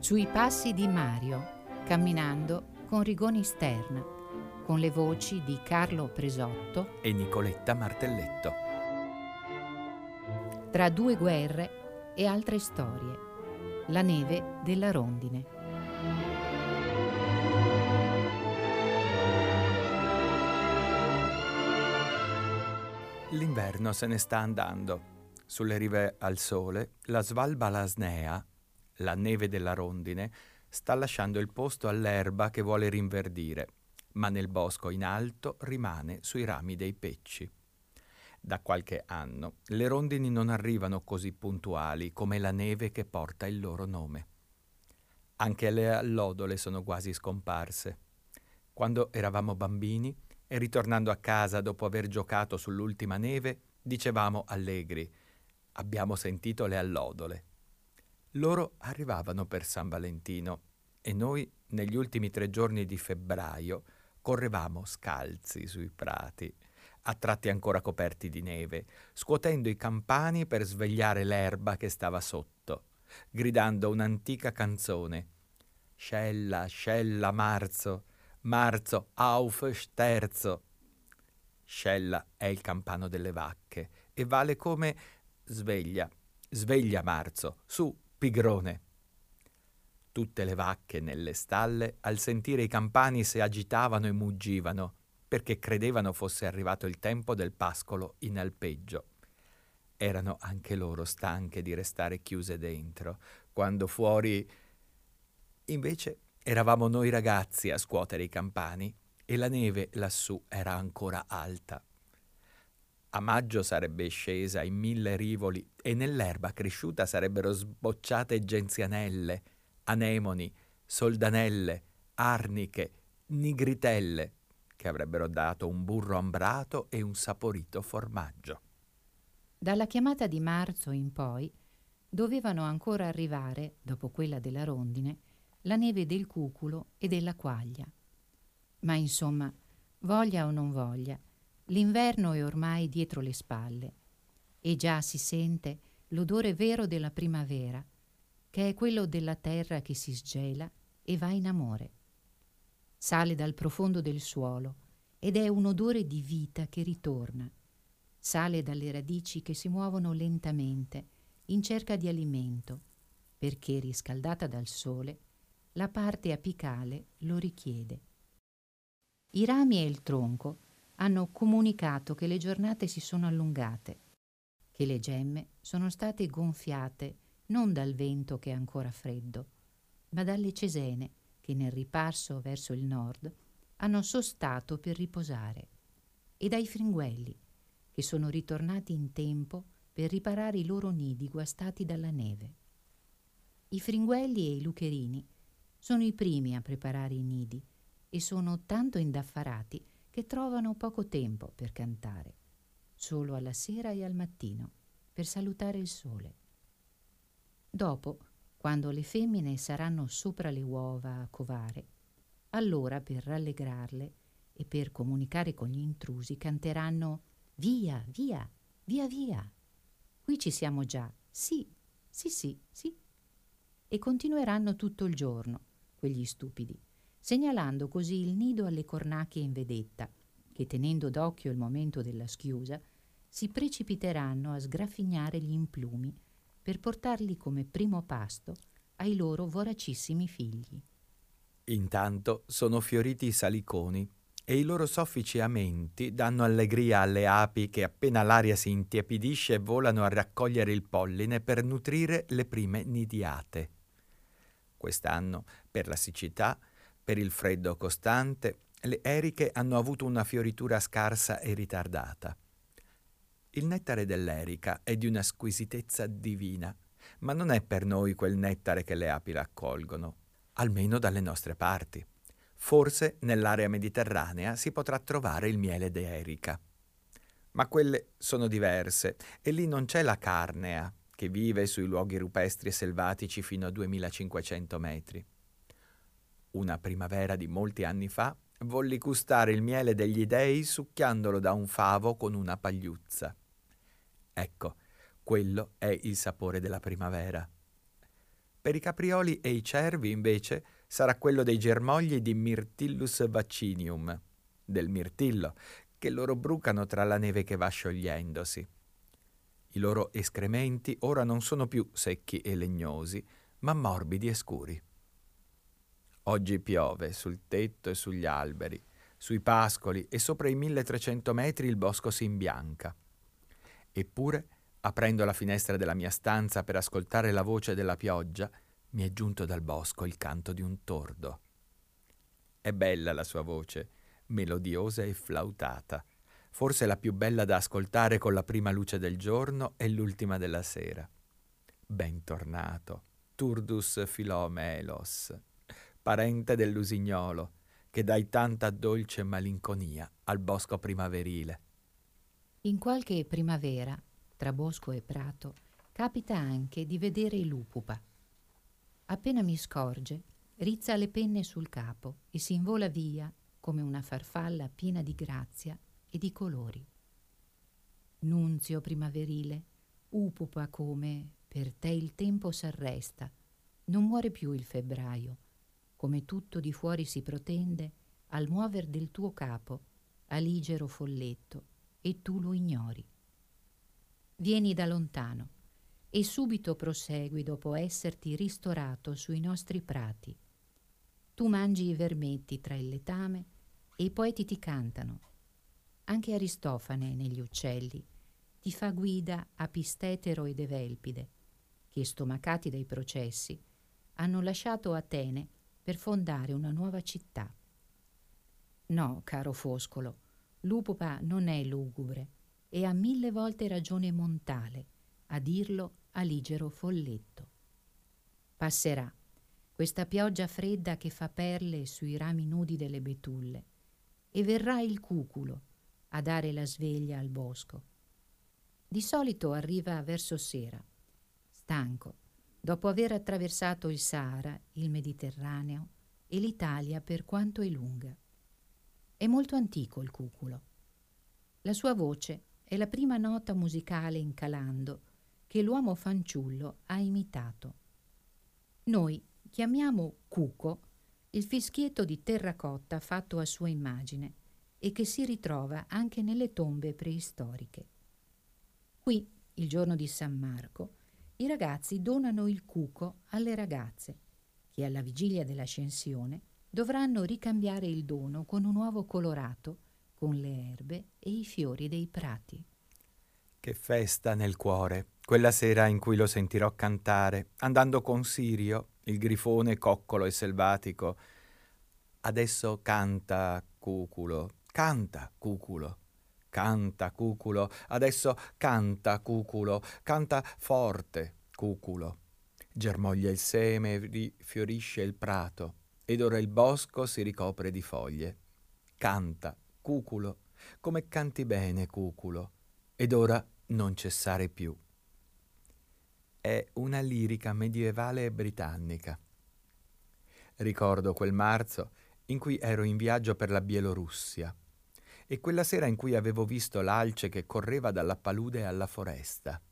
Sui passi di Mario, camminando con Rigoni Stern, con le voci di Carlo Presotto e Nicoletta Martelletto. Tra due guerre e altre storie. La neve della rondine. L'inverno se ne sta andando. Sulle rive al sole, la Svalba lasnea la neve della rondine, sta lasciando il posto all'erba che vuole rinverdire, ma nel bosco in alto rimane sui rami dei pecci. Da qualche anno le rondini non arrivano così puntuali come la neve che porta il loro nome. Anche le allodole sono quasi scomparse. Quando eravamo bambini e ritornando a casa dopo aver giocato sull'ultima neve, dicevamo allegri: Abbiamo sentito le allodole. Loro arrivavano per San Valentino e noi, negli ultimi tre giorni di febbraio, correvamo scalzi sui prati, a tratti ancora coperti di neve, scuotendo i campani per svegliare l'erba che stava sotto, gridando un'antica canzone. Scella, scella, marzo, marzo, auf sterzo. Scella è il campano delle vacche e vale come sveglia, sveglia marzo, su, pigrone. Tutte le vacche nelle stalle, al sentire i campani, si agitavano e muggivano, perché credevano fosse arrivato il tempo del pascolo in alpeggio. Erano anche loro stanche di restare chiuse dentro, quando fuori... Invece eravamo noi ragazzi a scuotere i campani e la neve lassù era ancora alta. A maggio sarebbe scesa in mille rivoli e nell'erba cresciuta sarebbero sbocciate genzianelle, anemoni, soldanelle, arniche, nigritelle, che avrebbero dato un burro ambrato e un saporito formaggio. Dalla chiamata di marzo in poi dovevano ancora arrivare, dopo quella della rondine, la neve del cuculo e della quaglia. Ma insomma, voglia o non voglia, L'inverno è ormai dietro le spalle e già si sente l'odore vero della primavera, che è quello della terra che si sgela e va in amore. Sale dal profondo del suolo ed è un odore di vita che ritorna. Sale dalle radici che si muovono lentamente in cerca di alimento, perché riscaldata dal sole, la parte apicale lo richiede. I rami e il tronco hanno comunicato che le giornate si sono allungate, che le gemme sono state gonfiate non dal vento che è ancora freddo, ma dalle cesene che nel riparso verso il nord hanno sostato per riposare, e dai fringuelli che sono ritornati in tempo per riparare i loro nidi guastati dalla neve. I fringuelli e i lucherini sono i primi a preparare i nidi e sono tanto indaffarati che trovano poco tempo per cantare, solo alla sera e al mattino, per salutare il sole. Dopo, quando le femmine saranno sopra le uova a covare, allora per rallegrarle e per comunicare con gli intrusi canteranno Via, via, via, via. Qui ci siamo già. Sì, sì, sì, sì. E continueranno tutto il giorno, quegli stupidi segnalando così il nido alle cornacchie in vedetta, che tenendo d'occhio il momento della schiusa, si precipiteranno a sgraffignare gli implumi per portarli come primo pasto ai loro voracissimi figli. Intanto sono fioriti i saliconi e i loro soffici amenti danno allegria alle api che appena l'aria si intiepidisce volano a raccogliere il polline per nutrire le prime nidiate. Quest'anno, per la siccità, per il freddo costante, le eriche hanno avuto una fioritura scarsa e ritardata. Il nettare dell'erica è di una squisitezza divina, ma non è per noi quel nettare che le api raccolgono, almeno dalle nostre parti. Forse nell'area mediterranea si potrà trovare il miele d'erica. Ma quelle sono diverse e lì non c'è la carnea, che vive sui luoghi rupestri e selvatici fino a 2500 metri. Una primavera di molti anni fa volli gustare il miele degli dei succhiandolo da un favo con una pagliuzza. Ecco, quello è il sapore della primavera. Per i caprioli e i cervi, invece, sarà quello dei germogli di Myrtillus vaccinium, del mirtillo, che loro brucano tra la neve che va sciogliendosi. I loro escrementi ora non sono più secchi e legnosi, ma morbidi e scuri. Oggi piove sul tetto e sugli alberi, sui pascoli e sopra i 1300 metri il bosco si imbianca. Eppure, aprendo la finestra della mia stanza per ascoltare la voce della pioggia, mi è giunto dal bosco il canto di un tordo. È bella la sua voce, melodiosa e flautata, forse la più bella da ascoltare con la prima luce del giorno e l'ultima della sera. Bentornato, Turdus Filomelos, parente dell'usignolo, che dai tanta dolce malinconia al bosco primaverile. In qualche primavera, tra bosco e prato, capita anche di vedere il lupupa. Appena mi scorge, rizza le penne sul capo e si invola via come una farfalla piena di grazia e di colori. Nunzio primaverile, upupa come per te il tempo s'arresta, non muore più il febbraio, come tutto di fuori si protende al muover del tuo capo, aligero folletto, e tu lo ignori. Vieni da lontano e subito prosegui dopo esserti ristorato sui nostri prati. Tu mangi i vermetti tra il letame e i poeti ti cantano. Anche Aristofane negli uccelli ti fa guida a Pistetero ed Evelpide, che stomacati dai processi hanno lasciato Atene per fondare una nuova città. No, caro Foscolo, l'upupa non è lugubre e ha mille volte ragione Montale a dirlo Aligero Folletto. Passerà questa pioggia fredda che fa perle sui rami nudi delle betulle e verrà il cuculo a dare la sveglia al bosco. Di solito arriva verso sera, stanco, dopo aver attraversato il Sahara, il Mediterraneo e l'Italia per quanto è lunga. È molto antico il cuculo. La sua voce è la prima nota musicale in calando che l'uomo fanciullo ha imitato. Noi chiamiamo cuco il fischietto di terracotta fatto a sua immagine e che si ritrova anche nelle tombe preistoriche. Qui, il giorno di San Marco, i ragazzi donano il cuco alle ragazze, che alla vigilia dell'ascensione dovranno ricambiare il dono con un uovo colorato, con le erbe e i fiori dei prati. Che festa nel cuore, quella sera in cui lo sentirò cantare, andando con Sirio, il grifone coccolo e selvatico. Adesso canta, cuculo, canta, cuculo. Canta, cuculo, adesso canta, cuculo, canta forte, cuculo. Germoglia il seme, fiorisce il prato, ed ora il bosco si ricopre di foglie. Canta, cuculo, come canti bene, cuculo, ed ora non cessare più. È una lirica medievale britannica. Ricordo quel marzo in cui ero in viaggio per la Bielorussia e quella sera in cui avevo visto l'alce che correva dalla palude alla foresta.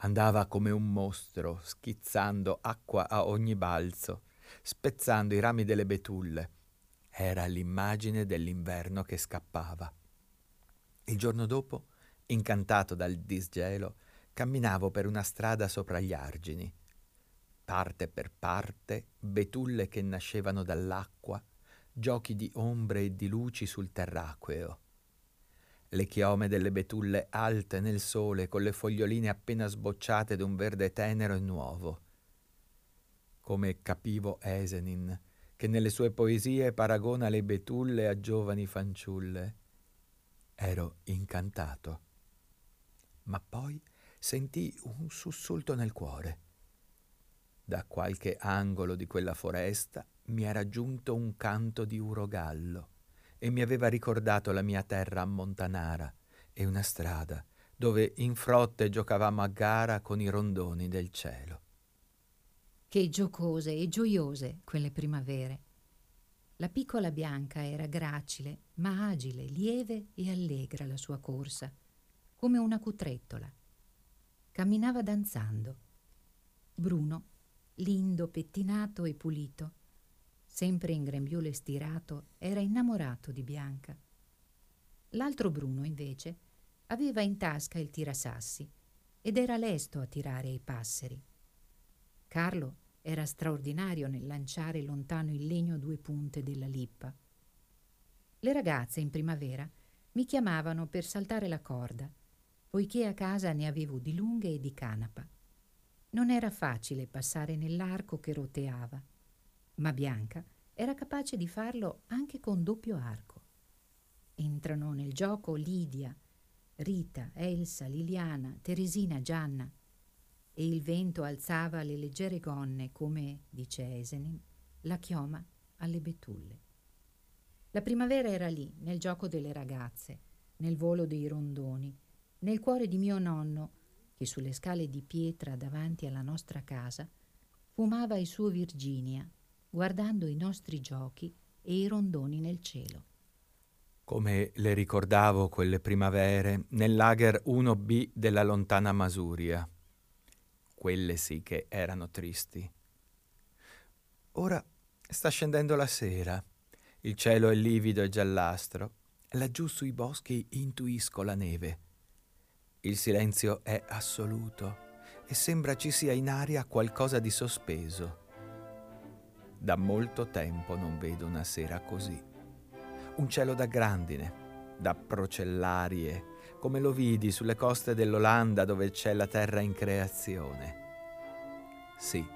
Andava come un mostro, schizzando acqua a ogni balzo, spezzando i rami delle betulle. Era l'immagine dell'inverno che scappava. Il giorno dopo, incantato dal disgelo, camminavo per una strada sopra gli argini. Parte per parte, betulle che nascevano dall'acqua, giochi di ombre e di luci sul terraqueo. Le chiome delle betulle alte nel sole con le foglioline appena sbocciate d'un verde tenero e nuovo. Come capivo Esenin, che nelle sue poesie paragona le betulle a giovani fanciulle. Ero incantato. Ma poi sentii un sussulto nel cuore. Da qualche angolo di quella foresta mi era giunto un canto di urogallo e mi aveva ricordato la mia terra Montanara e una strada dove in frotte giocavamo a gara con i rondoni del cielo. Che giocose e gioiose quelle primavere. La piccola bianca era gracile, ma agile, lieve e allegra la sua corsa, come una cutrettola. Camminava danzando. Bruno lindo, pettinato e pulito. Sempre in grembiule stirato, era innamorato di Bianca. L'altro Bruno, invece, aveva in tasca il tirasassi ed era lesto a tirare i passeri. Carlo era straordinario nel lanciare lontano il legno a due punte della lippa. Le ragazze in primavera mi chiamavano per saltare la corda, poiché a casa ne avevo di lunghe e di canapa. Non era facile passare nell'arco che roteava, ma Bianca era capace di farlo anche con doppio arco. Entrano nel gioco Lidia, Rita, Elsa, Liliana, Teresina, Gianna, e il vento alzava le leggere gonne come, dice Esenin, la chioma alle betulle. La primavera era lì, nel gioco delle ragazze, nel volo dei rondoni, nel cuore di mio nonno che sulle scale di pietra davanti alla nostra casa fumava il suo Virginia, guardando i nostri giochi e i rondoni nel cielo. Come le ricordavo quelle primavere nel lager 1B della lontana Masuria. Quelle sì che erano tristi. Ora sta scendendo la sera, il cielo è livido e giallastro, laggiù sui boschi intuisco la neve il silenzio è assoluto e sembra ci sia in aria qualcosa di sospeso. Da molto tempo non vedo una sera così. Un cielo da grandine, da procellarie, come lo vidi sulle coste dell'Olanda dove c'è la terra in creazione. Sì,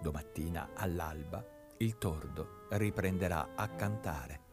domattina all'alba il tordo riprenderà a cantare.